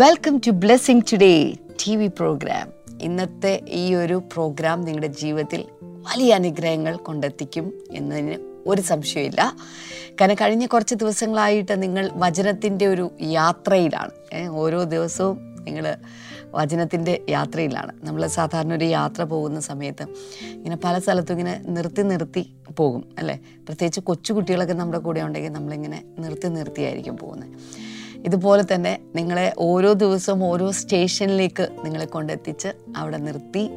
Welcome to blessing today TV program ഇന്നത്തെ ഈ ഒരു പ്രോഗ്രാം നിങ്ങളുടെ ജീവിതത്തിൽ വലിയ അനുഗ്രഹങ്ങൾ കൊണ്ടെത്തിക്കും എന്നതിന് ഒരു സംശയമില്ല കാരണം കഴിഞ്ഞ കുറച്ച് ദിവസങ്ങളായിട്ട് നിങ്ങൾ വചനത്തിന്റെ ഒരു യാത്രയിലാണ്. ഓരോ ദിവസവും നിങ്ങൾ വചനത്തിന്റെ യാത്രയിലാണ്. നമ്മൾ സാധാരണ ഒരു യാത്ര പോകുന്ന സമയത്ത് ഇങ്ങനെ പല സ്ഥലത്തും ഇങ്ങനെ നിർത്തി നിർത്തി പോകും അല്ലേ? പ്രത്യേകിച്ച് കൊച്ചു കുട്ടികളൊക്കെ നമ്മുടെ കൂടെ ഉണ്ടെങ്കിൽ നമ്മളിങ്ങനെ നിർത്തി നിർത്തിയായിരിക്കും പോകുന്നത്. ഇതുപോലെ തന്നെ നിങ്ങളെ ഓരോ ദിവസവും ഓരോ സ്റ്റേഷനിലേക്ക് നിങ്ങളെ കൊണ്ടെത്തിച്ച് അവിടെ നിർത്തി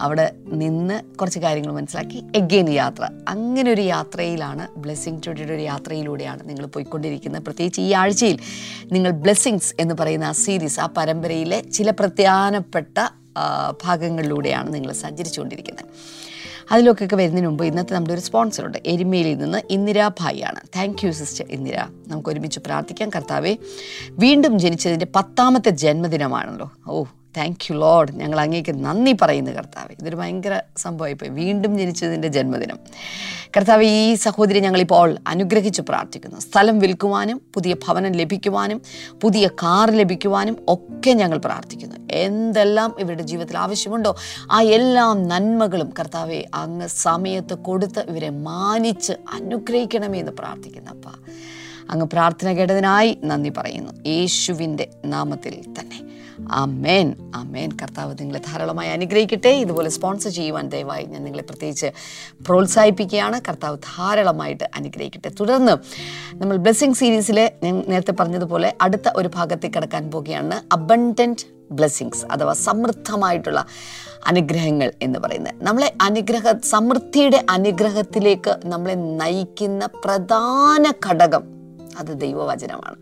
അവിടെ നിന്ന് കുറച്ച് കാര്യങ്ങൾ മനസ്സിലാക്കി. എഗെയിൻ യാത്ര. അങ്ങനെ ഒരു യാത്രയിലാണ് ബ്ലെസ്സിങ് ടുഡേയുടെ ഒരു യാത്രയിലൂടെയാണ് നിങ്ങൾ പോയിക്കൊണ്ടിരിക്കുന്നത്. പ്രത്യേകിച്ച് ഈ ആഴ്ചയിൽ നിങ്ങൾ ബ്ലെസ്സിങ്സ് എന്ന് പറയുന്ന ആ സീരീസ് ആ പരമ്പരയിലെ ചില പ്രധാനപ്പെട്ട ഭാഗങ്ങളിലൂടെയാണ് നിങ്ങൾ സഞ്ചരിച്ചുകൊണ്ടിരിക്കുന്നത്. അതിലൊക്കെ വരുന്നതിന് മുമ്പ് ഇന്നത്തെ നമ്മുടെ ഒരു സ്പോൺസറുണ്ട് എരുമേലിൽ നിന്ന് Indira ഭായിയാണ്. Thank you sister Indira. നമുക്ക് ഒരുമിച്ച് പ്രാർത്ഥിക്കാം. കർത്താവെ വീണ്ടും ജനിച്ചതിന്റെ പത്താമത്തെ ജന്മദിനമാണല്ലോ. ഓ താങ്ക് യു ലോഡ് ഞങ്ങൾ അങ്ങേക്ക് നന്ദി പറയുന്നു കർത്താവ്. ഇതൊരു ഭയങ്കര സംഭവമായിപ്പോയി. വീണ്ടും ജനിച്ചതിന്റെ ജന്മദിനം. കർത്താവ് ഈ സഹോദരി ഞങ്ങളിപ്പോൾ അനുഗ്രഹിച്ച് പ്രാർത്ഥിക്കുന്നു. സ്ഥലം വിൽക്കുവാനും പുതിയ ഭവനം ലഭിക്കുവാനും പുതിയ കാർ ലഭിക്കുവാനും ഒക്കെ ഞങ്ങൾ പ്രാർത്ഥിക്കുന്നു. എന്തെല്ലാം ഇവരുടെ ജീവിതത്തിൽ ആവശ്യമുണ്ടോ ആ എല്ലാ നന്മകളും കർത്താവെ അങ്ങ് സമയത്ത് കൊടുത്ത് ഇവരെ മാനിച്ച് അനുഗ്രഹിക്കണമേ എന്ന് പ്രാർത്ഥിക്കുന്നപ്പ അങ്ങ് പ്രാർത്ഥന കേട്ടതിനായി നന്ദി പറയുന്നു. യേശുവിന്റെ നാമത്തിൽ തന്നെ. അമേൻ അമേൻ കർത്താവ് നിങ്ങളെ ധാരാളമായി അനുഗ്രഹിക്കട്ടെ. ഇതുപോലെ സ്പോൺസർ ചെയ്യുവാൻ ദയവായി ഞാൻ നിങ്ങളെ പ്രത്യേകിച്ച് പ്രോത്സാഹിപ്പിക്കുകയാണ്. കർത്താവ് ധാരാളമായിട്ട് അനുഗ്രഹിക്കട്ടെ. തുടർന്ന് നമ്മൾ ബ്ലെസ്സിങ് സീരീസിലെ ഞാൻ നേരത്തെ പറഞ്ഞതുപോലെ അടുത്ത ഒരു ഭാഗത്തേക്ക് കടക്കാൻ പോവുകയാണ് അബണ്ടന്റ് ബ്ലെസ്സിങ്സ് അഥവാ സമൃദ്ധമായിട്ടുള്ള അനുഗ്രഹങ്ങൾ എന്ന് പറയുന്നത്. നമ്മളെ അനുഗ്രഹ സമൃദ്ധിയുടെ അനുഗ്രഹത്തിലേക്ക് നമ്മളെ നയിക്കുന്ന പ്രധാന ഘടകം അത് ദൈവവചനമാണ്.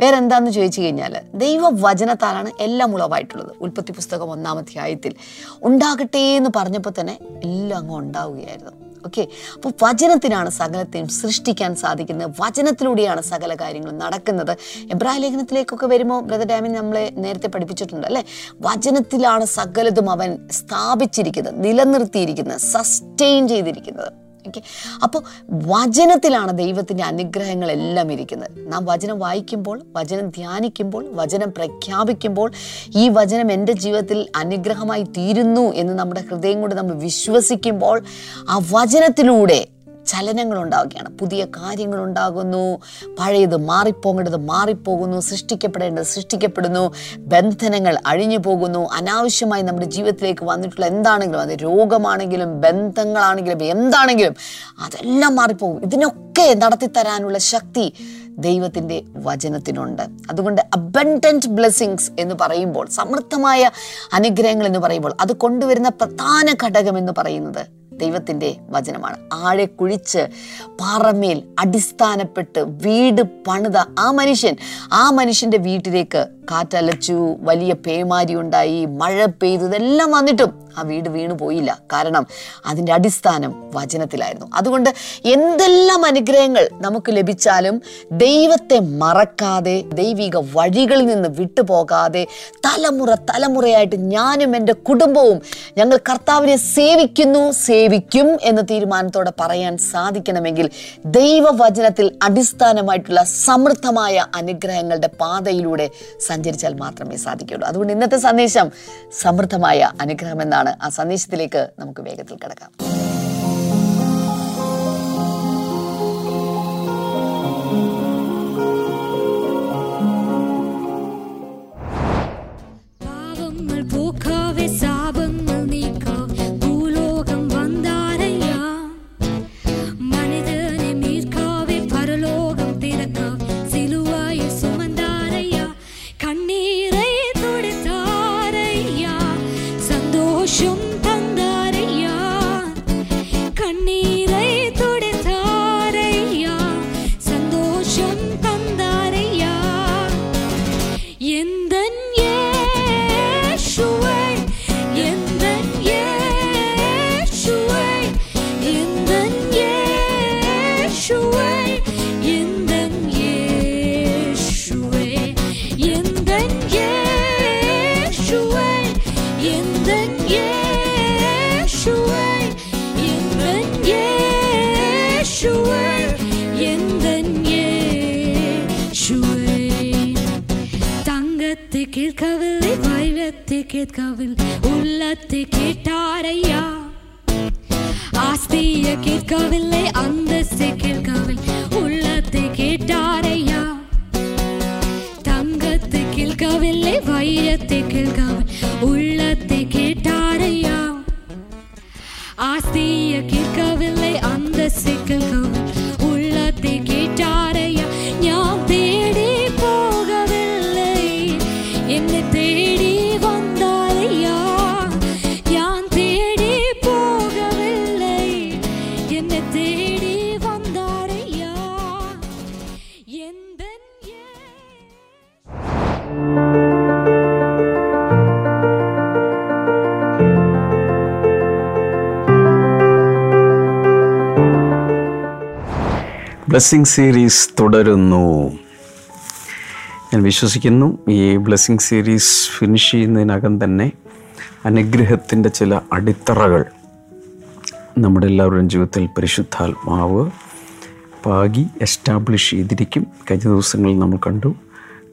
വേറെ എന്താണെന്ന് ചോദിച്ചു കഴിഞ്ഞാൽ ദൈവവചനത്താലാണ് എല്ലാം ഉളവായിട്ടുള്ളത്. ഉൽപ്പത്തി പുസ്തകം ഒന്നാമധ്യായത്തിൽ ഉണ്ടാകട്ടെ എന്ന് പറഞ്ഞപ്പോൾ തന്നെ എല്ലാം അങ്ങ് ഉണ്ടാവുകയായിരുന്നു. ഓക്കെ അപ്പോൾ വചനത്തിനാണ് സകലത്തെയും സൃഷ്ടിക്കാൻ സാധിക്കുന്നത്. വചനത്തിലൂടെയാണ് സകല കാര്യങ്ങളും നടക്കുന്നത്. എബ്രാഹിം ലേഖനത്തിലേക്കൊക്കെ വരുമ്പോൾ ബ്രദർ ഡാമിൻ നമ്മളെ നേരത്തെ പഠിപ്പിച്ചിട്ടുണ്ട് അല്ലേ? വചനത്തിലാണ് സകലതും അവൻ സ്ഥാപിച്ചിരിക്കുന്നത് നിലനിർത്തിയിരിക്കുന്നത് സസ്റ്റെയിൻ ചെയ്തിരിക്കുന്നത്. ഓക്കെ അപ്പോൾ വചനത്തിലാണ് ദൈവത്തിന്റെ അനുഗ്രഹങ്ങളെല്ലാം ഇരിക്കുന്നത്. നാം വചനം വായിക്കുമ്പോൾ വചനം ധ്യാനിക്കുമ്പോൾ വചനം പ്രഖ്യാപിക്കുമ്പോൾ ഈ വചനം എന്റെ ജീവിതത്തിൽ അനുഗ്രഹമായി തീരുന്നു എന്ന് നമ്മുടെ ഹൃദയം കൊണ്ട് നമ്മൾ വിശ്വസിക്കുമ്പോൾ ആ വചനത്തിലൂടെ ചലനങ്ങൾ ഉണ്ടാവുകയാണ് പുതിയ കാര്യങ്ങൾ ഉണ്ടാകുന്നു പഴയത് മാറിപ്പോകേണ്ടത് മാറിപ്പോകുന്നു സൃഷ്ടിക്കപ്പെടേണ്ടത് സൃഷ്ടിക്കപ്പെടുന്നു ബന്ധനങ്ങൾ അഴിഞ്ഞു പോകുന്നു അനാവശ്യമായി നമ്മുടെ ജീവിതത്തിലേക്ക് വന്നിട്ടുള്ള എന്താണെങ്കിലും അത് രോഗമാണെങ്കിലും ബന്ധങ്ങളാണെങ്കിലും എന്താണെങ്കിലും അതെല്ലാം മാറിപ്പോകും. ഇതിനൊക്കെ നടത്തിത്തരാനുള്ള ശക്തി ദൈവത്തിന്റെ വചനത്തിനുണ്ട്. അതുകൊണ്ട് അബൻഡന്റ് ബ്ലെസ്സിങ്സ് എന്ന് പറയുമ്പോൾ സമൃദ്ധമായ അനുഗ്രഹങ്ങൾ എന്ന് പറയുമ്പോൾ അത് കൊണ്ടുവരുന്ന പ്രധാന ഘടകം എന്ന് പറയുന്നത് ദൈവത്തിന്റെ വചനമാണ്. ആഴെ കുഴിച്ച് പാറമേൽ അടിസ്ഥാനപ്പെട്ട് വീട് പണിത ആ മനുഷ്യൻ ആ മനുഷ്യന്റെ വീട്ടിലേക്ക് കാറ്റലച്ചു. വലിയ പേമാരി ഉണ്ടായി. മഴ പെയ്തു. ഇതെല്ലാം വന്നിട്ടും ആ വീട് വീണു പോയില്ല. കാരണം അതിന്റെ അടിസ്ഥാനം വചനത്തിലായിരുന്നു. അതുകൊണ്ട് എന്തെല്ലാം അനുഗ്രഹങ്ങൾ നമുക്ക് ലഭിച്ചാലും ദൈവത്തെ മറക്കാതെ ദൈവിക വഴികളിൽ നിന്ന് വിട്ടുപോകാതെ തലമുറ തലമുറയായിട്ട് ഞാനും എന്റെ കുടുംബവും ഞങ്ങൾ കർത്താവിനെ സേവിക്കുന്നു സേവിക്കും എന്ന തീരുമാനത്തോടെ പറയാൻ സാധിക്കണമെങ്കിൽ ദൈവവചനത്തിൽ അടിസ്ഥാനമായിട്ടുള്ള സമൃദ്ധമായ അനുഗ്രഹങ്ങളുടെ പാതയിലൂടെ സഞ്ചരിച്ചാൽ മാത്രമേ സാധിക്കുകയുള്ളൂ. അതുകൊണ്ട് ഇന്നത്തെ സന്ദേശം സമൃദ്ധമായ അനുഗ്രഹം എന്നാണ്. ആ സന്ദേശത്തിലേക്ക് നമുക്ക് വേഗത്തിൽ കിടക്കാം. ബ്ലെസ്സിങ് സീരീസ് തുടരുന്നു. ഞാൻ വിശ്വസിക്കുന്നു ഈ ബ്ലെസ്സിങ് സീരീസ് ഫിനിഷ് ചെയ്യുന്നതിനകം തന്നെ അനുഗ്രഹത്തിന്റെ ചില അടിത്തറകൾ നമ്മുടെ എല്ലാവരുടെയും ജീവിതത്തിൽ പരിശുദ്ധാത്മാവ് പാകി എസ്റ്റാബ്ലിഷ് ചെയ്തിരിക്കും. കഴിഞ്ഞ ദിവസങ്ങളിൽ നമ്മൾ കണ്ടു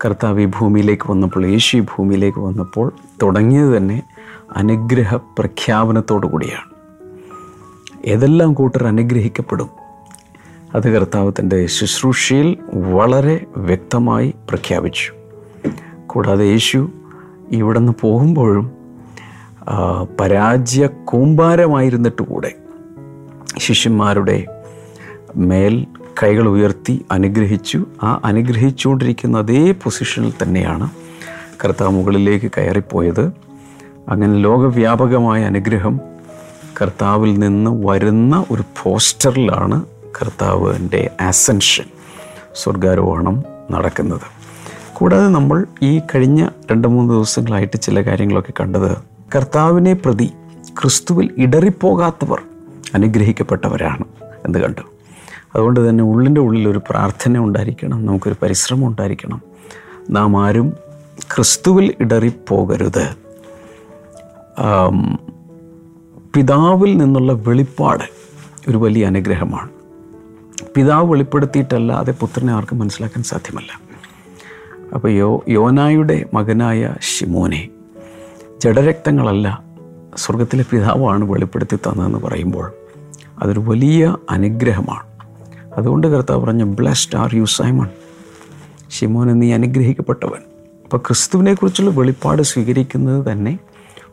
കർത്താവ് ഈ ഭൂമിയിലേക്ക് വന്നപ്പോൾ യേശു ഭൂമിയിലേക്ക് വന്നപ്പോൾ തുടങ്ങിയത് തന്നെ അനുഗ്രഹ പ്രഖ്യാപനത്തോടു കൂടിയാണ്. ഏതെല്ലാം കൂട്ടർ അനുഗ്രഹിക്കപ്പെടും? അത് കർത്താവ് തന്റെ ശുശ്രൂഷയിൽ വളരെ വ്യക്തമായി പ്രഖ്യാപിച്ചു. കൂടാതെ യേശു ഇവിടെ നിന്ന് പോകുമ്പോഴും പരാജയ കൂമ്പാരമായിരുന്നിട്ട് കൂടെ ശിഷ്യന്മാരുടെ മേൽ കൈകൾ ഉയർത്തി അനുഗ്രഹിച്ചു. ആ അനുഗ്രഹിച്ചുകൊണ്ടിരിക്കുന്ന അതേ പൊസിഷനിൽ തന്നെയാണ് കർത്താവ് മുകളിലേക്ക് കയറിപ്പോയത്. അങ്ങനെ ലോകവ്യാപകമായ അനുഗ്രഹം കർത്താവിൽ നിന്ന് വരുന്ന ഒരു പോസ്റ്ററിലാണ് കർത്താവിന്റെ അസൻഷൻ സ്വർഗാരോഹണം നടക്കുന്നത്. കൂടാതെ നമ്മൾ ഈ കഴിഞ്ഞ രണ്ട് മൂന്ന് ദിവസങ്ങളായിട്ട് ചില കാര്യങ്ങളൊക്കെ കണ്ടത് കർത്താവിനെ പ്രതി ക്രിസ്തുവിൽ ഇടറിപ്പോകാത്തവർ അനുഗ്രഹിക്കപ്പെട്ടവരാണ് എന്ന് കണ്ടു. അതുകൊണ്ട് തന്നെ ഉള്ളിന്റെ ഉള്ളിൽ ഒരു പ്രാർത്ഥന ഉണ്ടായിരിക്കണം നമുക്കൊരു പരിശ്രമം ഉണ്ടായിരിക്കണം. നാം ആരും ക്രിസ്തുവിൽ ഇടറിപ്പോകരുത്. പിതാവിൽ നിന്നുള്ള വെളിപ്പാട് ഒരു വലിയ അനുഗ്രഹമാണ്. പിതാവ് വെളിപ്പെടുത്തിയിട്ടല്ലാതെ പുത്രനെ ആർക്കും മനസ്സിലാക്കാൻ സാധ്യമല്ല. അപ്പോൾ യോ യോനായുടെ മകനായ ഷിമോനെ ജഡരക്തങ്ങളല്ല സ്വർഗത്തിലെ പിതാവാണ് വെളിപ്പെടുത്തി തന്നതെന്ന് പറയുമ്പോൾ അതൊരു വലിയ അനുഗ്രഹമാണ്. അതുകൊണ്ട് കർത്താവ് പറഞ്ഞു blessed are you Simon Shimon നീ അനുഗ്രഹിക്കപ്പെട്ടവൻ. അപ്പോൾ ക്രിസ്തുവിനെക്കുറിച്ചുള്ള വെളിപ്പാട് സ്വീകരിക്കുന്നത് തന്നെ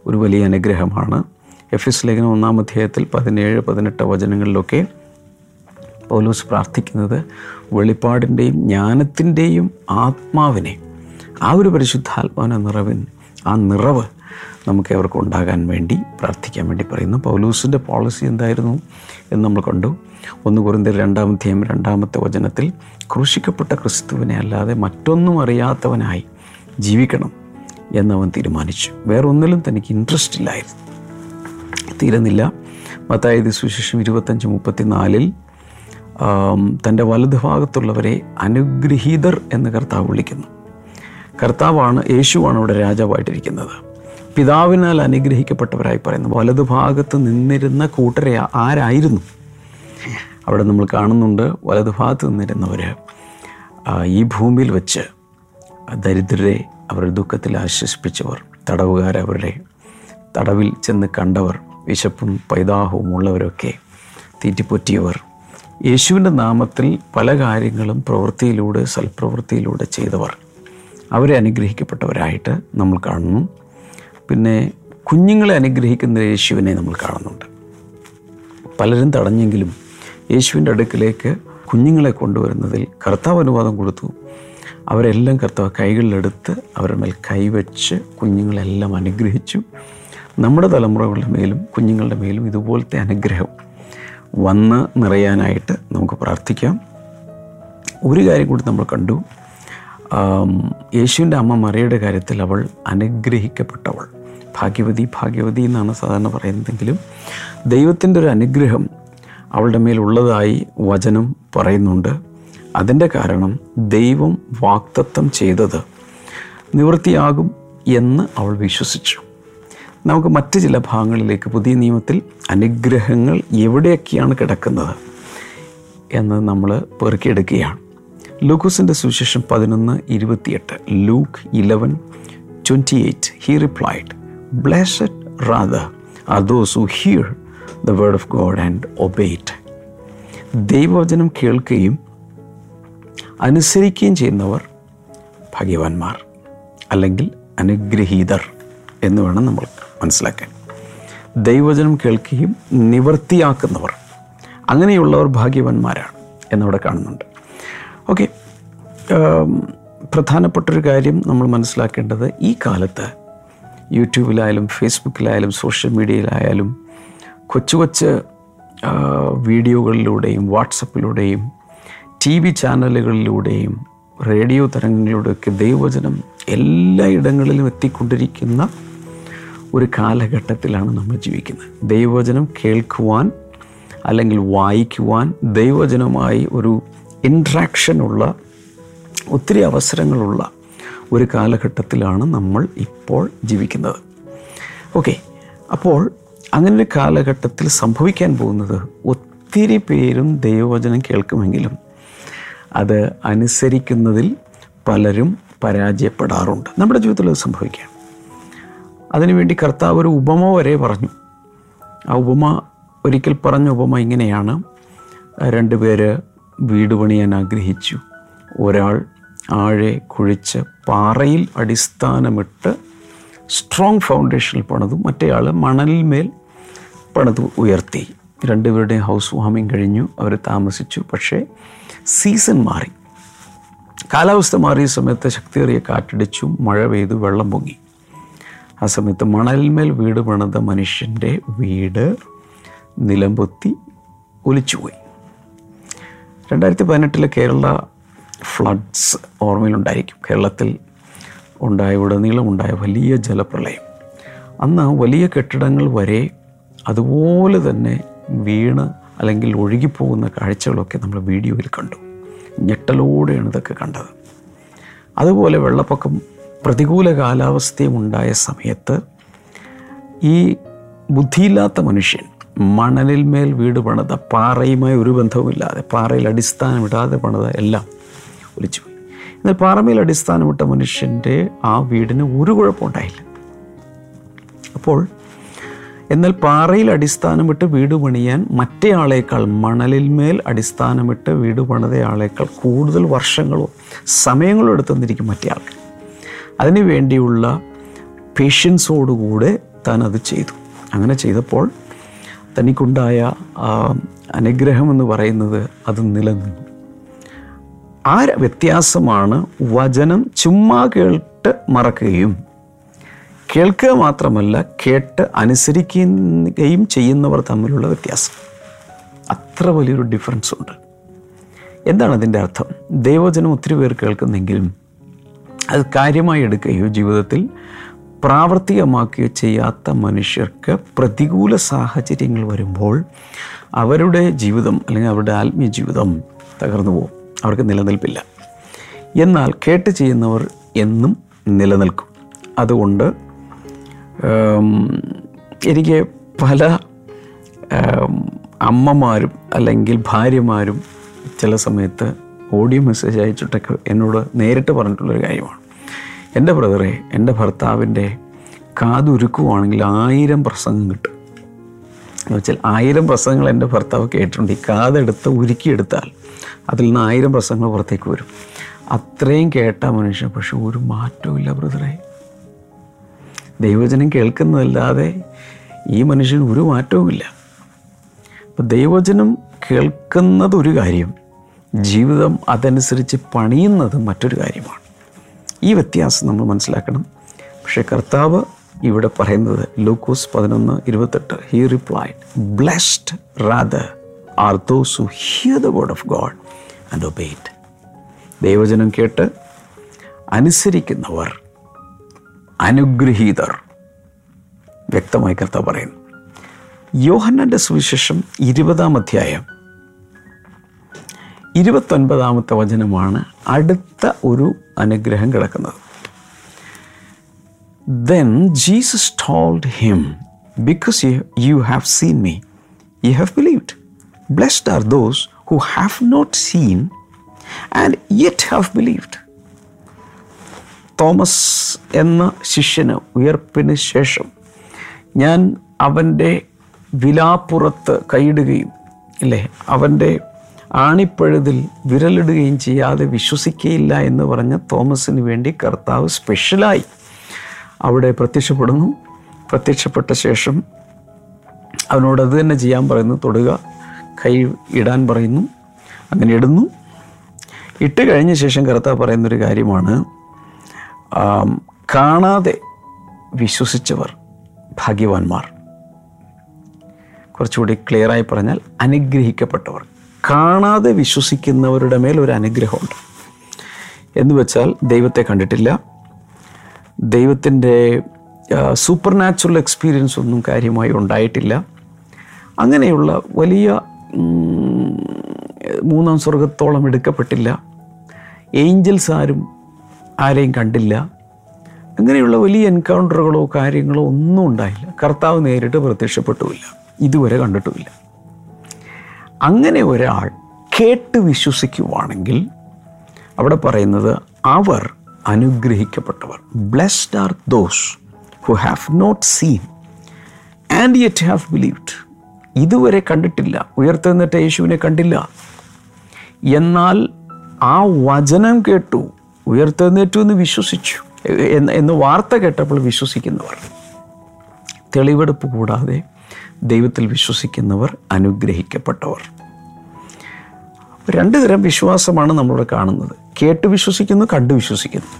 ഒരു വലിയ അനുഗ്രഹമാണ്. എഫ് എസ് ലേഖനം ഒന്നാം അധ്യായത്തിൽ പതിനേഴ് പതിനെട്ട് വചനങ്ങളിലൊക്കെ പൗലോസ് പ്രാർത്ഥിക്കുന്നത് വെളിപ്പാടിന്റെയും ജ്ഞാനത്തിന്റെയും ആത്മാവിനെ ആ ഒരു പരിശുദ്ധാത്മാവിനെ നിറവിൻ ആ നിറവ് നമുക്ക് അവർക്ക് ഉണ്ടാകാൻ വേണ്ടി പ്രാർത്ഥിക്കാൻ വേണ്ടി പറയുന്നു. പൗലൂസിന്റെ പോളിസി എന്തായിരുന്നു എന്ന് നമ്മൾ കണ്ടു. ഒന്ന് കുറിന്തിൽ രണ്ടാമത്തെയും രണ്ടാമത്തെ വചനത്തിൽ ക്രൂശിക്കപ്പെട്ട ക്രിസ്തുവിനെ അല്ലാതെ മറ്റൊന്നും അറിയാത്തവനായി ജീവിക്കണം എന്നവൻ തീരുമാനിച്ചു. വേറൊന്നിലും തനിക്ക് ഇൻട്രസ്റ്റ് ഇല്ലായിരുന്നു. തീരുന്നില്ല. മത്തായത് സുശേഷം ഇരുപത്തഞ്ച് മുപ്പത്തിനാലിൽ തന്റെ വലതുഭാഗത്തുള്ളവരെ അനുഗ്രഹീതർ എന്ന് കർത്താവ് വിളിക്കുന്നു. കർത്താവാണ് യേശുവാണ് ഇവിടെ രാജാവായിട്ടിരിക്കുന്നത്. പിതാവിനാൽ അനുഗ്രഹിക്കപ്പെട്ടവരായി പറയുന്നു വലതുഭാഗത്ത് നിന്നിരുന്ന കൂട്ടരെ ആരായിരുന്നു? അവിടെ നമ്മൾ കാണുന്നുണ്ട് വലതുഭാഗത്ത് നിന്നിരുന്നവർ ഈ ഭൂമിയിൽ വെച്ച് ദരിദ്രരെ അവരുടെ ദുഃഖത്തിൽ ആശ്വസിപ്പിച്ചവർ തടവുകാരവരുടെ തടവിൽ ചെന്ന് കണ്ടവർ വിശപ്പും പൈതാഹവും ഉള്ളവരൊക്കെ തീറ്റിപ്പൊറ്റിയവർ യേശുവിന്റെ നാമത്തിൽ പല കാര്യങ്ങളും പ്രവൃത്തിയിലൂടെ സൽപ്രവൃത്തിയിലൂടെ ചെയ്തവർ. അവരെ അനുഗ്രഹിക്കപ്പെട്ടവരായിട്ട് നമ്മൾ കാണുന്നു. പിന്നെ കുഞ്ഞുങ്ങളെ അനുഗ്രഹിക്കുന്ന യേശുവിനെ നമ്മൾ കാണുന്നുണ്ട്. പലരും തടഞ്ഞെങ്കിലും യേശുവിന്റെ അടുക്കിലേക്ക് കുഞ്ഞുങ്ങളെ കൊണ്ടുവരുന്നതിൽ കർത്താവ് അനുവാദം കൊടുത്തു. അവരെല്ലാം കർത്താവ് കൈകളിലെടുത്ത് അവരുടെ മേൽ കൈവച്ച് കുഞ്ഞുങ്ങളെല്ലാം അനുഗ്രഹിച്ചു. നമ്മുടെ തലമുറകളുടെ മേലും കുഞ്ഞുങ്ങളുടെ മേലും ഇതുപോലത്തെ അനുഗ്രഹം വന്ന് നിറയാനായിട്ട് നമുക്ക് പ്രാർത്ഥിക്കാം. ഒരു കാര്യം കൂടി നമ്മൾ കണ്ടു. യേശുവിന്റെ അമ്മ മറിയുടെ കാര്യത്തിൽ അവൾ അനുഗ്രഹിക്കപ്പെട്ടവൾ. ഭാഗ്യവതി ഭാഗ്യവതി എന്നാണ് സാധാരണ പറയുന്നതെങ്കിലും ദൈവത്തിന്റെ ഒരു അനുഗ്രഹം അവളുടെ മേലുള്ളതായി വചനം പറയുന്നുണ്ട്. അതിന്റെ കാരണം ദൈവം വാക്തത്വം ചെയ്തത് നിവൃത്തിയാകും എന്ന് അവൾ വിശ്വസിച്ചു. നമുക്ക് മറ്റ് ചില ഭാഗങ്ങളിലേക്ക് പുതിയ നിയമത്തിൽ അനുഗ്രഹങ്ങൾ എവിടെയൊക്കെയാണ് കിടക്കുന്നത് എന്ന് നമ്മൾ പെറുക്കിയെടുക്കുകയാണ്. ലൂക്കോസിന്റെ സുവിശേഷം പതിനൊന്ന് ഇരുപത്തിയെട്ട് Luke eleven twenty eight he replied blessed rather are those who hear the word of God and obey it ദൈവവചനം കേൾക്കുകയും അനുസരിക്കുകയും ചെയ്യുന്നവർ ഭാഗ്യവാന്മാർ അല്ലെങ്കിൽ അനുഗ്രഹീതർ എന്ന് വേണം നമ്മൾ മനസ്സിലാക്കാൻ. ദൈവവചനം കേൾക്കുകയും നിവർത്തിയാക്കുന്നവർ അങ്ങനെയുള്ളവർ ഭാഗ്യവാന്മാരാണ് എന്നവിടെ കാണുന്നുണ്ട്. ഓക്കെ പ്രധാനപ്പെട്ടൊരു കാര്യം നമ്മൾ മനസ്സിലാക്കേണ്ടത് ഈ കാലത്ത് യൂട്യൂബിലായാലും ഫേസ്ബുക്കിലായാലും സോഷ്യൽ മീഡിയയിലായാലും കൊച്ചു കൊച്ച് വീഡിയോകളിലൂടെയും വാട്സപ്പിലൂടെയും ടി വി ചാനലുകളിലൂടെയും റേഡിയോ തരങ്ങളിലൂടെയൊക്കെ ദൈവവചനം എല്ലായിടങ്ങളിലും എത്തിക്കൊണ്ടിരിക്കുന്ന ഒരു കാലഘട്ടത്തിലാണ് നമ്മൾ ജീവിക്കുന്നത്. ദൈവവചനം കേൾക്കുവാൻ അല്ലെങ്കിൽ വായിക്കുവാൻ ദൈവവചനവുമായി ഒരു ഇൻട്രാക്ഷനുള്ള ഒത്തിരി അവസരങ്ങളുള്ള ഒരു കാലഘട്ടത്തിലാണ് നമ്മൾ ഇപ്പോൾ ജീവിക്കുന്നത്. ഓക്കെ അപ്പോൾ അങ്ങനെ ഒരു കാലഘട്ടത്തിൽ സംഭവിക്കാൻ പോകുന്നത് ഒത്തിരി പേരും ദൈവവചനം കേൾക്കുമെങ്കിലും അത് അനുസരിക്കുന്നതിൽ പലരും പരാജയപ്പെടാറുണ്ട്. നമ്മുടെ ജീവിതത്തിൽ അത് സംഭവിക്കാം. അതിനുവേണ്ടി കർത്താവ് ഒരു ഉപമ വരെ പറഞ്ഞു. ആ ഉപമ ഒരിക്കൽ പറഞ്ഞ ഉപമ ഇങ്ങനെയാണ്. രണ്ടുപേര് വീട് പണിയാൻ ആഗ്രഹിച്ചു. ഒരാൾ ആഴെ കുഴിച്ച് പാറയിൽ അടിസ്ഥാനമിട്ട് സ്ട്രോങ് ഫൗണ്ടേഷനിൽ പണിതു. മറ്റേയാൾ മണലിന്മേൽ പണിത് ഉയർത്തി. രണ്ടുപേരുടെയും ഹൗസ് വാമിങ് കഴിഞ്ഞു. അവർ താമസിച്ചു. പക്ഷേ സീസൺ മാറി. കാലാവസ്ഥ മാറിയ സമയത്ത് ശക്തിയേറിയ കാറ്റടിച്ചു. മഴ പെയ്തു. വെള്ളം പൊങ്ങി. ആ സമയത്ത് മണലിന്മേൽ വീട് പണിത മനുഷ്യന്റെ വീട് നിലംപൊത്തി ഒലിച്ചുപോയി രണ്ടായിരത്തി പതിനെട്ടിലെ കേരള ഫ്ലഡ്സ് ഓർമ്മയിലുണ്ടായിരിക്കും. കേരളത്തിൽ ഉണ്ടായ ഉടനീളം ഉണ്ടായ വലിയ ജലപ്രളയം. അന്ന് വലിയ കെട്ടിടങ്ങൾ വരെ അതുപോലെ തന്നെ വീണ് അല്ലെങ്കിൽ ഒഴുകിപ്പോകുന്ന കാഴ്ചകളൊക്കെ നമ്മൾ വീഡിയോയിൽ കണ്ടു. ഞെട്ടലോടെയാണ് ഇതൊക്കെ കണ്ടത്. അതുപോലെ വെള്ളപ്പൊക്കം പ്രതികൂല കാലാവസ്ഥയും ഉണ്ടായ സമയത്ത് ഈ ബുദ്ധിയില്ലാത്ത മനുഷ്യൻ മണലിൽ മേൽ വീട് പണിത പാറയുമായി ഒരു ബന്ധവുമില്ലാതെ പാറയിൽ അടിസ്ഥാനമിടാതെ പണിത എല്ലാം ഒലിച്ചുപോയി എന്നാൽ പാറമേൽ അടിസ്ഥാനമിട്ട മനുഷ്യന്റെ ആ വീടിന് ഒരു കുഴപ്പമുണ്ടായില്ല. അപ്പോൾ എന്നാൽ പാറയിൽ അടിസ്ഥാനമിട്ട് വീട് പണിയാൻ മറ്റേ ആളേക്കാൾ മണലിന്മേൽ അടിസ്ഥാനമിട്ട് വീട് പണിതയാളേക്കാൾ കൂടുതൽ വർഷങ്ങളോ സമയങ്ങളോ എടുത്തു തന്നിരിക്കും മറ്റേ ആൾക്ക് അതിനു വേണ്ടിയുള്ള പേഷ്യൻസോടുകൂടെ താൻ അത് ചെയ്തു. അങ്ങനെ ചെയ്തപ്പോൾ തനിക്കുണ്ടായ അനുഗ്രഹം എന്ന് പറയുന്നത് അത് നിലനിന്നു. ആ വ്യത്യാസമാണ് വചനം ചുമ്മാ കേട്ട് മറക്കുകയും കേൾക്കുക മാത്രമല്ല കേട്ട് അനുസരിക്കുകയും ചെയ്യുന്നവർ തമ്മിലുള്ള വ്യത്യാസം. അത്ര വലിയൊരു ഡിഫറൻസ് ഉണ്ട്. എന്താണ് അതിന്റെ അർത്ഥം? ദൈവവചനം ഒത്തിരി പേർ കേൾക്കുന്നെങ്കിലും അത് കാര്യമായി എടുക്കുകയോ ജീവിതത്തിൽ പ്രാവർത്തികമാക്കുകയോ ചെയ്യാത്ത മനുഷ്യർക്ക് പ്രതികൂല സാഹചര്യങ്ങൾ വരുമ്പോൾ അവരുടെ ജീവിതം അല്ലെങ്കിൽ അവരുടെ ആത്മീയ ജീവിതം തകർന്നു പോകും. അവർക്ക് നിലനിൽപ്പില്ല. എന്നാൽ കേട്ട് ചെയ്യുന്നവർ എന്നും നിലനിൽക്കും. അതുകൊണ്ട് എനിക്ക് പല അമ്മമാരും അല്ലെങ്കിൽ ഭാര്യമാരും ചില സമയത്ത് ഓഡിയോ മെസ്സേജ് അയച്ചിട്ടൊക്കെ എന്നോട് നേരിട്ട് പറഞ്ഞിട്ടുള്ളൊരു കാര്യമാണ്. എന്റെ ബ്രദറെ എന്റെ ഭർത്താവിന്റെ കാതുരുക്കുവാണെങ്കിൽ ആയിരം പ്രസംഗം കിട്ടും. എന്ന് വെച്ചാൽ ആയിരം പ്രസംഗങ്ങൾ എന്റെ ഭർത്താവ് കേട്ടിട്ടുണ്ട്. ഈ കാതെടുത്ത് ഉരുക്കിയെടുത്താൽ അതിൽ നിന്ന് ആയിരം പ്രസംഗങ്ങൾ പുറത്തേക്ക് വരും. അത്രയും കേട്ട മനുഷ്യൻ പക്ഷെ ഒരു മാറ്റവും ഇല്ല ബ്രദറെ. ദൈവചനം കേൾക്കുന്നതല്ലാതെ ഈ മനുഷ്യന് ഒരു മാറ്റവുമില്ല അപ്പം ദൈവചനം കേൾക്കുന്നത് ഒരു കാര്യം ജീവിതം അതനുസരിച്ച് പണിയുന്നത് മറ്റൊരു കാര്യമാണ്. ഈ വ്യത്യാസം നമ്മൾ മനസ്സിലാക്കണം. പക്ഷേ കർത്താവ് ഇവിടെ പറയുന്നത് ലൂക്കോസ് പതിനൊന്ന് ഇരുപത്തെട്ട് he replied blessed rather are those who hear the word of God and obey it ദൈവജനം കേട്ട് അനുസരിക്കുന്നവർ അനുഗ്രഹീതർ വ്യക്തമായി കർത്താവ് പറയുന്നു. യോഹന്നന്റെ സുവിശേഷം ഇരുപതാം അധ്യായം ഇരുപത്തൊൻപതാമത്തെ വചനമാണ് അടുത്ത ഒരു അനുഗ്രഹം കിടക്കുന്നത് Jesus told him, Because you, you have seen me, you have believed. Blessed are those who have not seen and yet have believed. Thomas എന്ന ശിഷ്യന് ഉയർപ്പിന് ശേഷം ഞാൻ അവന്റെ വിലാപ്പുറത്ത് കൈയിടുകയും ഇല്ലേ അവന്റെ ആണിപ്പഴുതിൽ വിരലിടുകയും ചെയ്യാതെ വിശ്വസിക്കുകയില്ല എന്ന് പറഞ്ഞ തോമസിന് വേണ്ടി കർത്താവ് സ്പെഷ്യലായി അവിടെ പ്രത്യക്ഷപ്പെടുന്നു. പ്രത്യക്ഷപ്പെട്ട ശേഷം അവനോട് അത് തന്നെ ചെയ്യാൻ പറയുന്നു. തൊടുക കൈ ഇടാൻ പറയുന്നു. അങ്ങനെ ഇടുന്നു. ഇട്ട് കഴിഞ്ഞ ശേഷം കർത്താവ് പറയുന്നൊരു കാര്യമാണ്. കാണാതെ വിശ്വസിച്ചവർ ഭാഗ്യവാന്മാർ. കുറച്ചുകൂടി ക്ലിയറായി പറഞ്ഞാൽ അനുഗ്രഹിക്കപ്പെട്ടവർ. കാണാതെ വിശ്വസിക്കുന്നവരുടെ മേൽ ഒരു അനുഗ്രഹമുണ്ട്. എന്ന് വെച്ചാൽ ദൈവത്തെ കണ്ടിട്ടില്ല. ദൈവത്തിന്റെ സൂപ്പർ നാച്ചുറൽ എക്സ്പീരിയൻസ് ഒന്നും കാര്യമായി ഉണ്ടായിട്ടില്ല. അങ്ങനെയുള്ള വലിയ മൂന്നാം സ്വർഗത്തോളം എടുക്കപ്പെട്ടില്ല. ഏഞ്ചൽസ് ആരും ആരെയും കണ്ടില്ല. അങ്ങനെയുള്ള വലിയ എൻകൗണ്ടറുകളോ കാര്യങ്ങളോ ഒന്നും ഉണ്ടായില്ല. കർത്താവ് നേരിട്ട് പ്രത്യക്ഷപ്പെട്ടുമില്ല. ഇതുവരെ കണ്ടിട്ടുമില്ല. അങ്ങനെ ഒരാൾ കേട്ട് വിശ്വസിക്കുവാണെങ്കിൽ അവിടെ പറയുന്നത് അവർ അനുഗ്രഹിക്കപ്പെട്ടവർ. Blessed are those who have not seen and yet have believed ഇതുവരെ കണ്ടിട്ടില്ല. ഉയർത്തെഴുന്നേറ്റ യേശുവിനെ കണ്ടില്ല. എന്നാൽ ആ വചനം കേട്ടു. ഉയർത്തെഴുന്നേറ്റു എന്ന് വിശ്വസിച്ചു. എന്ന് വാർത്ത കേട്ടപ്പോൾ വിശ്വസിക്കുന്നവർ. തെളിവെടുപ്പ് കൂടാതെ ദൈവത്തിൽ വിശ്വസിക്കുന്നവർ അനുഗ്രഹിക്കപ്പെട്ടവർ. രണ്ട് തരം വിശ്വാസമാണ് നമ്മളിവിടെ കാണുന്നത്. കേട്ട് വിശ്വസിക്കുന്നു കണ്ടു വിശ്വസിക്കുന്നു.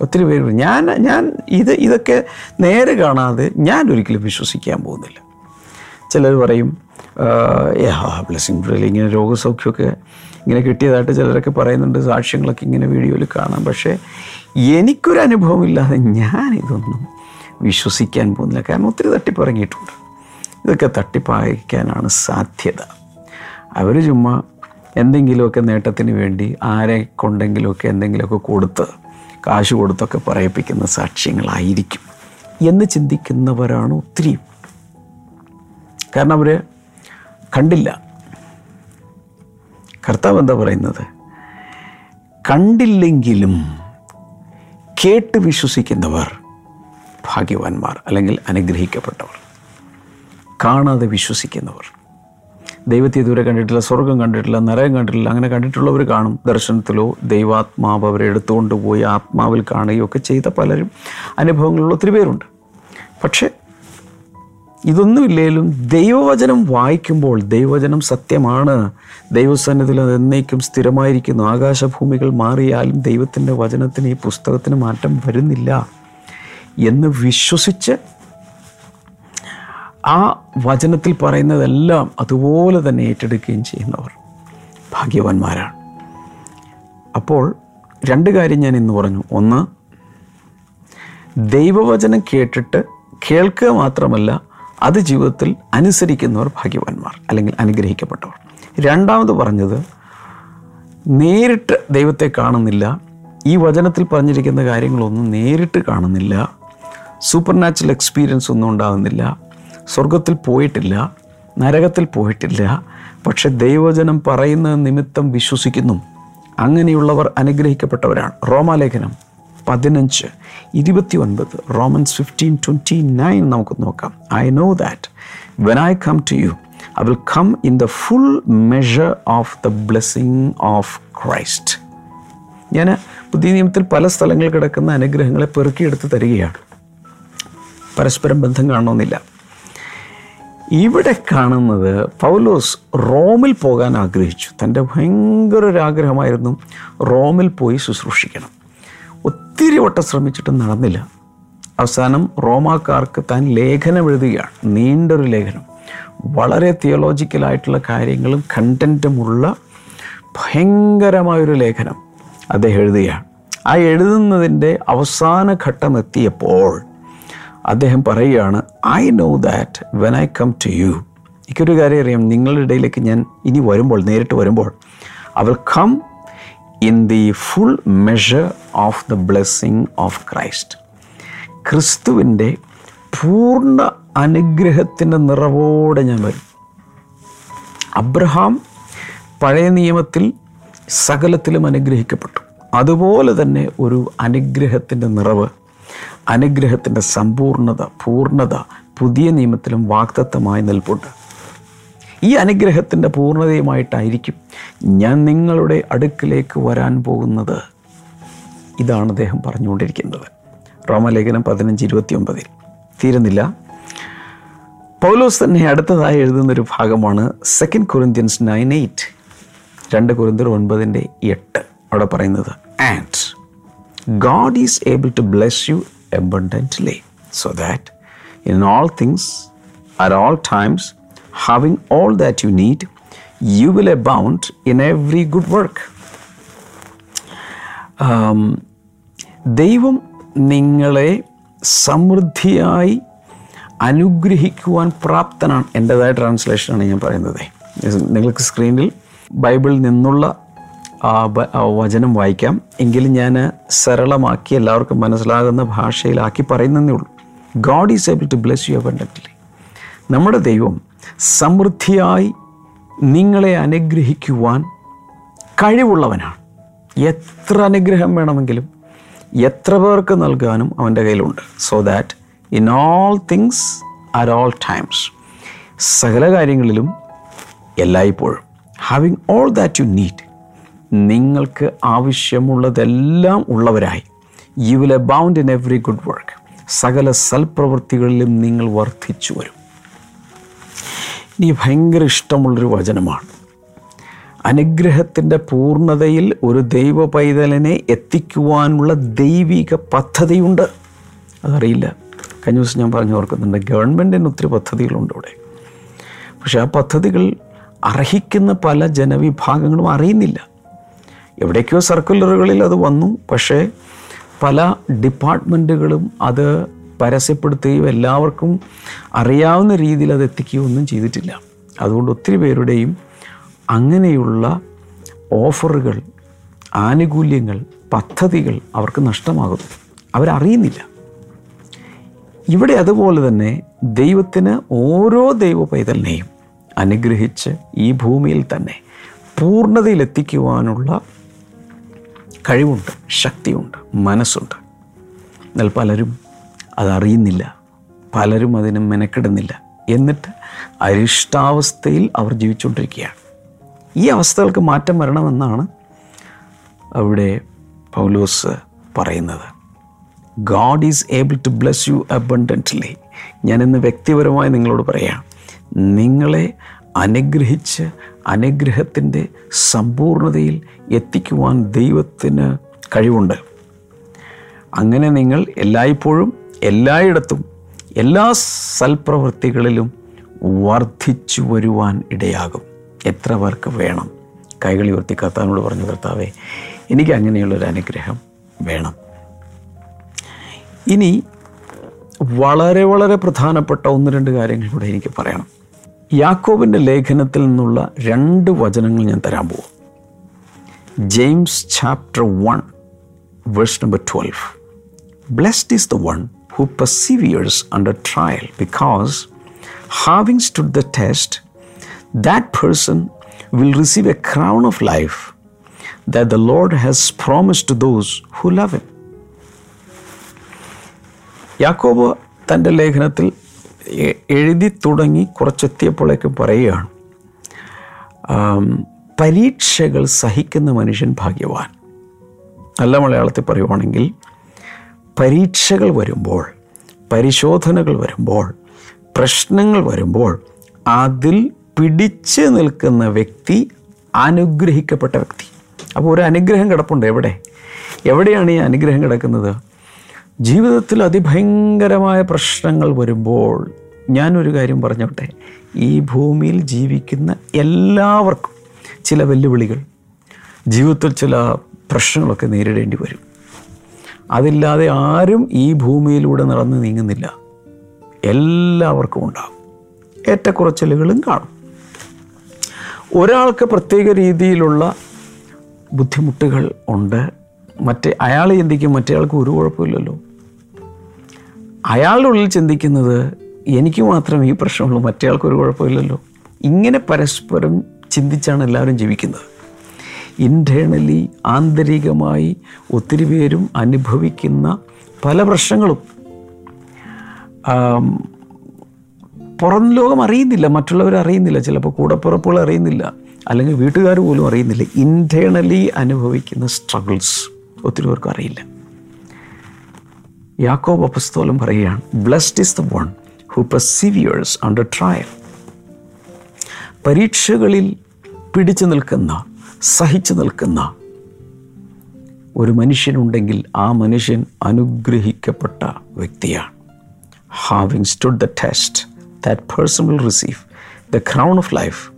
ഒത്തിരി പേര് ഞാൻ ഞാൻ ഇത് ഇതൊക്കെ നേരെ കാണാതെ ഞാൻ ഒരിക്കലും വിശ്വസിക്കാൻ പോകുന്നില്ല. ചിലർ പറയും ബ്ലെസ്സിങ് ബ്രിൽ ഇങ്ങനെ രോഗസൗഖ്യമൊക്കെ ഇങ്ങനെ കിട്ടിയതായിട്ട് ചിലരൊക്കെ പറയുന്നുണ്ട് സാക്ഷ്യങ്ങളൊക്കെ ഇങ്ങനെ വീഡിയോയിൽ കാണാം. പക്ഷേ എനിക്കൊരു അനുഭവമില്ലാതെ ഞാനിതൊന്നും വിശ്വസിക്കാൻ പോകുന്നില്ല. കാരണം ഒത്തിരി തട്ടിപ്പിറങ്ങിയിട്ടുണ്ട് ഇതൊക്കെ തട്ടിപ്പായിക്കാനാണ് സാധ്യത. അവർ ചുമ്മാ എന്തെങ്കിലുമൊക്കെ നേട്ടത്തിന് വേണ്ടി ആരെ കൊണ്ടെങ്കിലുമൊക്കെ എന്തെങ്കിലുമൊക്കെ കൊടുത്ത് കാശ് കൊടുത്തൊക്കെ പറയിപ്പിക്കുന്ന സാക്ഷ്യങ്ങളായിരിക്കും എന്ന് ചിന്തിക്കുന്നവരാണ് ഒത്തിരി. കാരണം അവർ കണ്ടില്ല. കർത്താവ് എന്താ പറയുന്നത്? കണ്ടില്ലെങ്കിലും കേട്ട് വിശ്വസിക്കുന്നവർ ഭാഗ്യവാന്മാർ അല്ലെങ്കിൽ അനുഗ്രഹിക്കപ്പെട്ടവർ. കാണാതെ വിശ്വസിക്കുന്നവർ. ദൈവത്തെ ഇതുവരെ കണ്ടിട്ടില്ല സ്വർഗം കണ്ടിട്ടില്ല നരകം കണ്ടിട്ടില്ല അങ്ങനെ കണ്ടിട്ടുള്ളവർ കാണും. ദർശനത്തിലോ ദൈവാത്മാവ് അവരെ എടുത്തുകൊണ്ട് പോയി ആത്മാവിൽ കാണുകയോ ഒക്കെ ചെയ്ത പലരും. അനുഭവങ്ങളുള്ള ഒത്തിരി പേരുണ്ട്. പക്ഷേ ഇതൊന്നുമില്ലേലും ദൈവവചനം വായിക്കുമ്പോൾ ദൈവവചനം സത്യമാണ്. ദൈവസന്നിധിയിൽ അത് എന്നേക്കും സ്ഥിരമായിരിക്കുന്നു. ആകാശഭൂമികൾ മാറിയാലും ദൈവത്തിന്റെ വചനത്തിന് ഈ പുസ്തകത്തിന് മാറ്റം വരുന്നില്ല എന്ന് വിശ്വസിച്ച് ആ വചനത്തിൽ പറയുന്നതെല്ലാം അതുപോലെ തന്നെ ഏറ്റെടുക്കുകയും ചെയ്യുന്നവർ ഭാഗ്യവാന്മാരാണ്. അപ്പോൾ രണ്ട് കാര്യം ഞാൻ ഇന്ന് പറഞ്ഞു. ഒന്ന് ദൈവവചനം കേട്ടിട്ട് കേൾക്കുക മാത്രമല്ല അത് ജീവിതത്തിൽ അനുസരിക്കുന്നവർ ഭാഗ്യവാന്മാർ അല്ലെങ്കിൽ അനുഗ്രഹിക്കപ്പെട്ടവർ. രണ്ടാമത് പറഞ്ഞത് നേരിട്ട് ദൈവത്തെ കാണുന്നില്ല. ഈ വചനത്തിൽ പറഞ്ഞിരിക്കുന്ന കാര്യങ്ങളൊന്നും നേരിട്ട് കാണുന്നില്ല. സൂപ്പർ നാച്ചുറൽ എക്സ്പീരിയൻസ് ഒന്നും ഉണ്ടാകുന്നില്ല. സ്വർഗത്തിൽ പോയിട്ടില്ല നരകത്തിൽ പോയിട്ടില്ല. പക്ഷെ ദൈവവചനം പറയുന്ന നിമിത്തം വിശ്വസിക്കുന്നു. അങ്ങനെയുള്ളവർ അനുഗ്രഹിക്കപ്പെട്ടവരാണ്. റോമാലേഖനം പതിനഞ്ച് ഇരുപത്തി ഒൻപത് റോമൻസ് ഫിഫ്റ്റീൻ ട്വന്റി നയൻ നമുക്ക് നോക്കാം. I know that when I come to you I will come in the full measure of the blessing of Christ ഞാൻ പുതിയ നിയമത്തിൽ പല സ്ഥലങ്ങളിൽ കിടക്കുന്ന അനുഗ്രഹങ്ങളെ പെറുക്കിയെടുത്ത് തരികയാണ്. പരസ്പരം ബന്ധം കാണണമെന്നില്ല. ഇവിടെ കാണുന്നത് പൗലോസ് റോമിൽ പോകാൻ ആഗ്രഹിച്ചു. തന്റെ ഭയങ്കര ഒരു ആഗ്രഹമായിരുന്നു റോമിൽ പോയി ശുശ്രൂഷിക്കണം. ഒത്തിരി വട്ടം ശ്രമിച്ചിട്ടും നടന്നില്ല. അവസാനം റോമാക്കാർക്ക് താൻ ലേഖനം എഴുതുകയാണ് നീണ്ടൊരു ലേഖനം. വളരെ തിയോളജിക്കലായിട്ടുള്ള കാര്യങ്ങളും കണ്ടന്റുമുള്ള ഭയങ്കരമായൊരു ലേഖനം അദ്ദേഹം എഴുതുകയാണ്. ആ എഴുതുന്നതിന്റെ അവസാന ഘട്ടം എത്തിയപ്പോൾ അദ്ദേഹം പറയുകയാണ് I know that when I come to you എനിക്കൊരു കാര്യം അറിയാം നിങ്ങളുടെ ഇടയിലേക്ക് ഞാൻ ഇനി വരുമ്പോൾ നേരിട്ട് വരുമ്പോൾ അവർ come in the full measure of the blessing of Christ ക്രിസ്തുവിന്റെ പൂർണ അനുഗ്രഹത്തിന്റെ നിറവോടെ ഞാൻ വരും. അബ്രഹാം പഴയ നിയമത്തിൽ സകലത്തിലും അനുഗ്രഹിക്കപ്പെട്ടു. അതുപോലെ തന്നെ ഒരു അനുഗ്രഹത്തിന്റെ നിറവ് അനുഗ്രഹത്തിന്റെ സമ്പൂർണത പൂർണത പുതിയ നിയമത്തിലും വാക്തത്വമായി നിൽപ്പുണ്ട്. ഈ അനുഗ്രഹത്തിന്റെ പൂർണതയുമായിട്ടായിരിക്കും ഞാൻ നിങ്ങളുടെ അടുക്കിലേക്ക് വരാൻ പോകുന്നത്. ഇതാണ് അദ്ദേഹം പറഞ്ഞുകൊണ്ടിരിക്കുന്നത്. റോമലേഖനം പതിനഞ്ച് ഇരുപത്തി ഒമ്പതിൽ തീരുന്നില്ല. പൗലോസ് തന്നെ അടുത്തതായി എഴുതുന്നൊരു ഭാഗമാണ് സെക്കൻഡ് കൊറിന്ത്യൻസ് നയൻ എയ്റ്റ് രണ്ട് കുരുന്തർ ഒൻപതിന്റെ എട്ട് അവിടെ പറയുന്നത് and God is able to bless you abundantly so that in all things at all times having all that you need you will abound in every good work Um, ദൈവം നിങ്ങളെ സമൃദ്ധിയായി അനുഗ്രഹിക്കുവാൻ പ്രാപ്തനാണ് എന്റെതായ ട്രാൻസ്ലേഷനാണ് ഞാൻ പറയുന്നത് നിങ്ങൾക്ക് സ്ക്രീനിൽ ബൈബിളിൽ നിന്നുള്ള വചനം വായിക്കാം. എങ്കിലും ഞാൻ സരളമാക്കി എല്ലാവർക്കും മനസ്സിലാകുന്ന ഭാഷയിലാക്കി പറയുന്നതേ ഉള്ളൂ. God is able to bless you abundantly നമ്മുടെ ദൈവം സമൃദ്ധിയായി നിങ്ങളെ അനുഗ്രഹിക്കുവാൻ കഴിവുള്ളവനാണ്. എത്ര അനുഗ്രഹം വേണമെങ്കിലും എത്ര പേർക്ക് നൽകാനും അവന്റെ കയ്യിലുണ്ട്. So that in all things at all times സകല കാര്യങ്ങളിലും എല്ലായ്പ്പോഴും. Having all that you need നിങ്ങൾക്ക് ആവശ്യമുള്ളതെല്ലാം ഉള്ളവരായി. You will abound in every good work സകല സൽപ്രവൃത്തികളിലും നിങ്ങൾ വർദ്ധിച്ചു വരും. ഇനി ഭയങ്കര ഇഷ്ടമുള്ളൊരു വചനമാണ്. അനുഗ്രഹത്തിന്റെ പൂർണതയിൽ ഒരു ദൈവ പൈതലിനെ എത്തിക്കുവാനുള്ള ദൈവിക പദ്ധതിയുണ്ട്. അതറിയില്ല. കഴിഞ്ഞ ദിവസം ഞാൻ പറഞ്ഞു ഓർക്കുന്നുണ്ട് ഗവൺമെന്റിന് ഒത്തിരി പദ്ധതികളുണ്ട് ഇവിടെ പക്ഷേ ആ പദ്ധതികൾ അർഹിക്കുന്ന പല ജനവിഭാഗങ്ങളും അറിയുന്നില്ല. എവിടേക്കോ സർക്കുലറുകളിൽ അത് വന്നു. പക്ഷേ പല ഡിപ്പാർട്ട്മെന്റുകളും അത് പരസ്യപ്പെടുത്തുകയും എല്ലാവർക്കും അറിയാവുന്ന രീതിയിൽ അത് എത്തിക്കുകയോ ഒന്നും ചെയ്തിട്ടില്ല. അതുകൊണ്ട് ഒത്തിരി പേരുടെയും അങ്ങനെയുള്ള ഓഫറുകൾ ആനുകൂല്യങ്ങൾ പദ്ധതികൾ അവർക്ക് നഷ്ടമാകുന്നു. അവരറിയുന്നില്ല. ഇവിടെ അതുപോലെ തന്നെ ദൈവത്തിന് ഓരോ ദൈവ പൈതലിനെയും അനുഗ്രഹിച്ച് ഈ ഭൂമിയിൽ തന്നെ പൂർണതയിലെത്തിക്കുവാനുള്ള കഴിവുണ്ട് ശക്തിയുണ്ട് മനസ്സുണ്ട്. എന്നാൽ പലരും അതറിയുന്നില്ല പലരും അതിന് മെനക്കെടുന്നില്ല. എന്നിട്ട് അരിഷ്ടാവസ്ഥയിൽ അവർ ജീവിച്ചുകൊണ്ടിരിക്കുകയാണ്. ഈ അവസ്ഥകൾക്ക് മാറ്റം വരണമെന്നാണ് അവിടെ പൗലോസ് പറയുന്നത്. God is able to bless you abundantly ഞാനിന്ന് വ്യക്തിപരമായി നിങ്ങളോട് പറയാം. നിങ്ങളെ അനുഗ്രഹിച്ച് അനുഗ്രഹത്തിന്റെ സമ്പൂർണതയിൽ എത്തിക്കുവാൻ ദൈവത്തിന് കഴിവുണ്ട്. അങ്ങനെ നിങ്ങൾ എല്ലായ്പ്പോഴും എല്ലായിടത്തും എല്ലാ സൽപ്രവൃത്തികളിലും വർദ്ധിച്ചു വരുവാൻ ഇടയാകും. എത്ര പേർക്ക് വേണം? കൈകളി ഉയർത്തി കർത്താവിനോട് പറഞ്ഞു കർത്താവേ എനിക്ക് അങ്ങനെയുള്ളൊരു അനുഗ്രഹം വേണം. ഇനി വളരെ വളരെ പ്രധാനപ്പെട്ട ഒന്ന് രണ്ട് കാര്യങ്ങൾ കൂടെ എനിക്ക് പറയണം. യാക്കോബിന്റെ ലേഖനത്തിൽ നിന്നുള്ള രണ്ട് വചനങ്ങൾ ഞാൻ തരാൻ പോകും James chapter one verse number twelve blessed is the one who perseveres under trial because having stood the test that person will receive a crown of life that the Lord has promised to those who love Him. യാക്കോബ് തന്റെ ലേഖനത്തിൽ A- എഴുതി തുടങ്ങി കുറച്ചെത്തിയപ്പോഴേക്ക് പറയുകയാണ് പരീക്ഷകൾ സഹിക്കുന്ന മനുഷ്യൻ ഭാഗ്യവാൻ. നല്ല മലയാളത്തിൽ പറയുവാണെങ്കിൽ പരീക്ഷകൾ വരുമ്പോൾ പരിശോധനകൾ വരുമ്പോൾ പ്രശ്നങ്ങൾ വരുമ്പോൾ അതിൽ പിടിച്ച് നിൽക്കുന്ന വ്യക്തി അനുഗ്രഹിക്കപ്പെട്ട വ്യക്തി. അപ്പോൾ ഒരു അനുഗ്രഹം കിടപ്പുണ്ട് എവിടെ? എവിടെയാണ് ഈ അനുഗ്രഹം കിടക്കുന്നത്? ജീവിതത്തിൽ അതിഭയങ്കരമായ പ്രശ്നങ്ങൾ വരുമ്പോൾ ഞാനൊരു കാര്യം പറഞ്ഞോട്ടെ? ഈ ഭൂമിയിൽ ജീവിക്കുന്ന എല്ലാവർക്കും ചില വെല്ലുവിളികൾ ജീവിതത്തിൽ ചില പ്രശ്നങ്ങളൊക്കെ നേരിടേണ്ടി വരും. അതില്ലാതെ ആരും ഈ ഭൂമിയിലൂടെ നടന്ന് നീങ്ങുന്നില്ല. എല്ലാവർക്കും ഉണ്ടാകും ഏറ്റക്കുറച്ചിലുകളും കാണും. ഒരാൾക്ക് പ്രത്യേക രീതിയിലുള്ള ബുദ്ധിമുട്ടുകൾ ഉണ്ട്. മറ്റേ അയാൾ ചിന്തിക്കും മറ്റേയാൾക്ക് ഒരു കുഴപ്പമില്ലല്ലോ. അയാളുടെ ഉള്ളിൽ ചിന്തിക്കുന്നത് എനിക്ക് മാത്രം ഈ പ്രശ്നമുള്ളൂ മറ്റേയാൾക്ക് ഒരു കുഴപ്പമില്ലല്ലോ. ഇങ്ങനെ പരസ്പരം ചിന്തിച്ചാണ് എല്ലാവരും ജീവിക്കുന്നത്. ഇന്റേണലി ആന്തരികമായി ഒത്തിരി പേരും അനുഭവിക്കുന്ന പല പ്രശ്നങ്ങളും. പുറം ലോകം അറിയുന്നില്ല മറ്റുള്ളവർ അറിയുന്നില്ല ചിലപ്പോൾ കൂടപ്പുറപ്പുകൾ അറിയുന്നില്ല അല്ലെങ്കിൽ വീട്ടുകാർ പോലും അറിയുന്നില്ല. ഇന്റേണലി അനുഭവിക്കുന്ന സ്ട്രഗിൾസ് ഒത്തിരി പേർക്കും അറിയില്ല. യാക്കോബ് അപസ്തോലം പറയുകയാണ് blessed is the one who perseveres under trial പരീക്ഷകളിൽ പിടിച്ചു നിൽക്കുന്ന സഹിച്ചു നിൽക്കുന്ന ഒരു മനുഷ്യനുണ്ടെങ്കിൽ ആ മനുഷ്യൻ അനുഗ്രഹിക്കപ്പെട്ട വ്യക്തിയാണ്. Having stood the test that person will receive the crown of life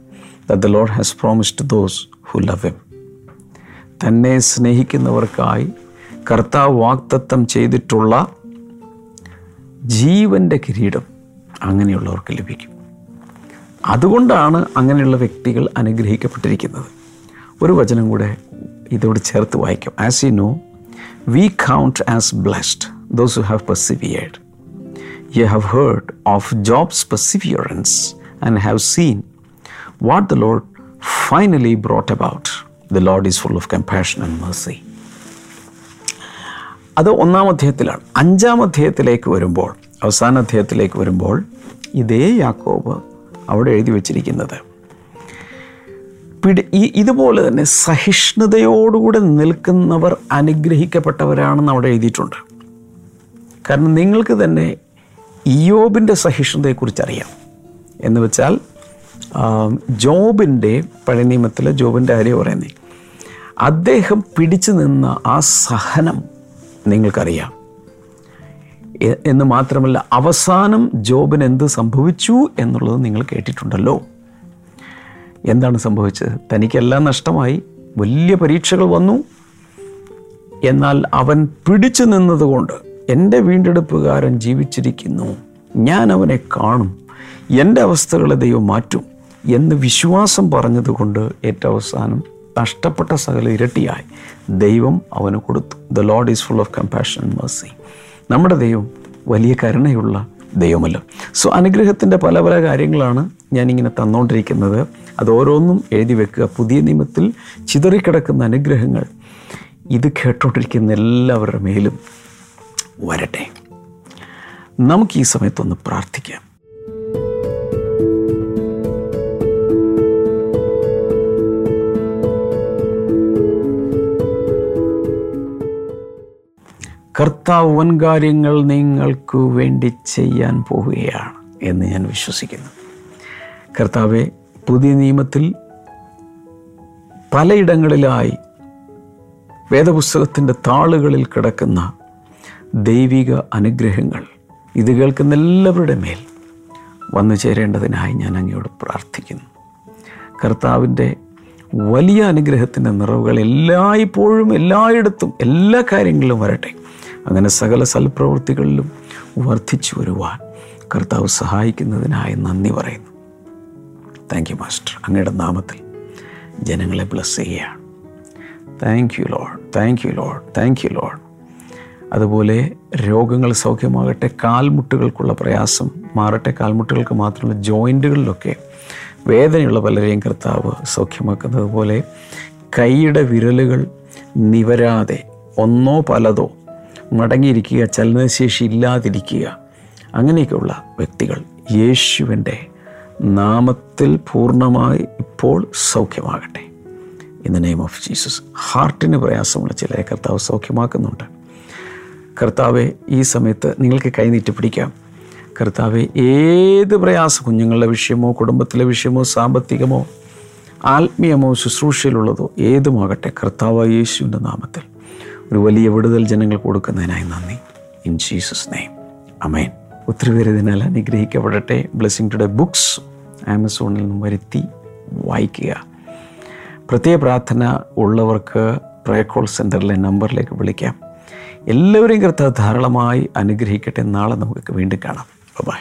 the Lord has promised those who love him തന്നെ സ്നേഹിക്കുന്നവർക്കായി കർത്താവ് വാക്തത്വം ചെയ്തിട്ടുള്ള ജീവന്റെ കിരീടം അങ്ങനെയുള്ളവർക്ക് ലഭിക്കും. അതുകൊണ്ടാണ് അങ്ങനെയുള്ള വ്യക്തികൾ അനുഗ്രഹിക്കപ്പെട്ടിരിക്കുന്നത്. ഒരു വചനം കൂടെ ഇതോട് ചേർത്ത് വായിക്കും. As you know we count as blessed those who have persevered you have heard of Job's perseverance and have seen what the Lord finally brought about the Lord is full of compassion and mercy അത് ഒന്നാം അധ്യായത്തിലാണ്. അഞ്ചാം അധ്യായത്തിലേക്ക് വരുമ്പോൾ അവസാന അധ്യായത്തിലേക്ക് വരുമ്പോൾ ഇതേ യാക്കോബ് അവിടെ എഴുതി വച്ചിരിക്കുന്നത്. പിടി ഇതുപോലെ തന്നെ സഹിഷ്ണുതയോടുകൂടെ നിൽക്കുന്നവർ അനുഗ്രഹിക്കപ്പെട്ടവരാണെന്ന് അവിടെ എഴുതിയിട്ടുണ്ട്. കാരണം നിങ്ങൾക്ക് തന്നെ ഇയോബിന്റെ സഹിഷ്ണുതയെക്കുറിച്ച് അറിയാം എന്ന് വെച്ചാൽ ജോബിന്റെ പഴയ നിയമത്തിൽ ജോബിന്റെ കാര്യം പറയുന്നേ അദ്ദേഹം പിടിച്ചു നിന്ന ആ സഹനം നിങ്ങൾക്കറിയാം. എന്ന് മാത്രമല്ല അവസാനം ജോബിന് എന്ത് സംഭവിച്ചു എന്നുള്ളത് നിങ്ങൾ കേട്ടിട്ടുണ്ടല്ലോ. എന്താണ് സംഭവിച്ചത്? തനിക്കെല്ലാം നഷ്ടമായി വലിയ പരീക്ഷകൾ വന്നു. എന്നാൽ അവൻ പിടിച്ചു നിന്നതുകൊണ്ട് എന്റെ വീണ്ടെടുപ്പുകാരൻ ജീവിച്ചിരിക്കുന്നു. ഞാൻ അവനെ കാണും. എന്റെ അവസ്ഥകളെ ദൈവം മാറ്റും എന്ന് വിശ്വാസം പറഞ്ഞതുകൊണ്ട് ഏറ്റവും അവസാനം നഷ്ടപ്പെട്ട സകല ഇരട്ടിയായി ദൈവം അവന് കൊടുത്തു. The Lord is full of compassion mercy. നമ്മുടെ ദൈവം വലിയ കരുണയുള്ള ദൈവമല്ലോ. സോ അനുഗ്രഹത്തിന്റെ പല പല കാര്യങ്ങളാണ് ഞാനിങ്ങനെ തന്നുകൊണ്ടിരിക്കുന്നത് അത് ഓരോന്നും എഴുതി വെക്കുക. പുതിയ നിയമത്തിൽ ചിതറിക്കിടക്കുന്ന അനുഗ്രഹങ്ങൾ ഇത് കേട്ടോണ്ടിരിക്കുന്ന എല്ലാവരുടെ മേലും വരട്ടെ. നമുക്ക് ഈ സമയത്തൊന്ന് പ്രാർത്ഥിക്കാം. കർത്താവ് വൻ കാര്യങ്ങൾ നിങ്ങൾക്ക് വേണ്ടി ചെയ്യാൻ പോവുകയാണ് എന്ന് ഞാൻ വിശ്വസിക്കുന്നു. കർത്താവെ പുതിയ നിയമത്തിൽ പലയിടങ്ങളിലായി വേദപുസ്തകത്തിന്റെ താളുകളിൽ കിടക്കുന്ന ദൈവിക അനുഗ്രഹങ്ങൾ ഇത് കേൾക്കുന്ന എല്ലാവരുടെ മേൽ വന്നു ചേരേണ്ടതിനായി ഞാൻ അങ്ങയോട് പ്രാർത്ഥിക്കുന്നു. കർത്താവിന്റെ വലിയ അനുഗ്രഹത്തിന്റെ നിറവുകൾ എല്ലായ്പ്പോഴും എല്ലായിടത്തും എല്ലാ കാര്യങ്ങളിലും വരട്ടെ. അങ്ങനെ സകല സൽപ്രവൃത്തികളിലും വർദ്ധിച്ചു വരുവാൻ കർത്താവ് സഹായിക്കുന്നതിനായി നന്ദി പറയുന്നു. താങ്ക് യു മാസ്റ്റർ അങ്ങയുടെ നാമത്തിൽ ജനങ്ങളെ ബ്ലസ് ചെയ്യുകയാണ്. Thank you Lord thank you Lord thank you Lord അതുപോലെ രോഗങ്ങൾ സൗഖ്യമാകട്ടെ കാൽമുട്ടുകൾക്കുള്ള പ്രയാസം മാറട്ടെ കാൽമുട്ടുകൾക്ക് മാത്രമല്ല ജോയിന്റുകളിലൊക്കെ വേദനയുള്ള പലരെയും കർത്താവ് സൗഖ്യമാക്കുന്നത് പോലെ കൈയുടെ വിരലുകൾ നിവരാതെ ഒന്നോ പലതോ മടങ്ങിയിരിക്കുക ചലനശേഷി ഇല്ലാതിരിക്കുക. അങ്ങനെയൊക്കെയുള്ള വ്യക്തികൾ യേശുവിന്റെ നാമത്തിൽ പൂർണമായി ഇപ്പോൾ സൗഖ്യമാകട്ടെ. In the name of Jesus ഹാർട്ടിന് പ്രയാസമുള്ള ചിലരെ കർത്താവ് സൗഖ്യമാക്കുന്നുണ്ട്. കർത്താവെ ഈ സമയത്ത് നിങ്ങൾക്ക് കൈനീട്ടി പിടിക്കാം. കർത്താവെ ഏത് പ്രയാസം കുഞ്ഞുങ്ങളുടെ വിഷയമോ കുടുംബത്തിലെ വിഷയമോ സാമ്പത്തികമോ ആത്മീയമോ ശുശ്രൂഷയിലുള്ളതോ ഏതുമാകട്ടെ കർത്താവ് യേശുവിന്റെ നാമത്തിൽ ഒരു വലിയ വിടുതൽ ജനങ്ങൾ കൊടുക്കുന്നതിനായി നന്ദി. ഇൻ ജീസസ് നെയിം അമേൻ ഒത്തിരി പേര് ഇതിനാൽ അനുഗ്രഹിക്കപ്പെടട്ടെ. ബ്ലെസ്സിങ് ടുഡേ ബുക്സ് ആമസോണിൽ നിന്നും വരുത്തി വായിക്കുക. പ്രത്യേക പ്രാർത്ഥന ഉള്ളവർക്ക് പ്രയർ കോൾ സെന്ററിലെ നമ്പറിലേക്ക് വിളിക്കാം. എല്ലാവരെയും കർത്താവ് ധാരാളമായി അനുഗ്രഹിക്കട്ടെ. നാളെ നമുക്ക് വീണ്ടും കാണാം. ബൈ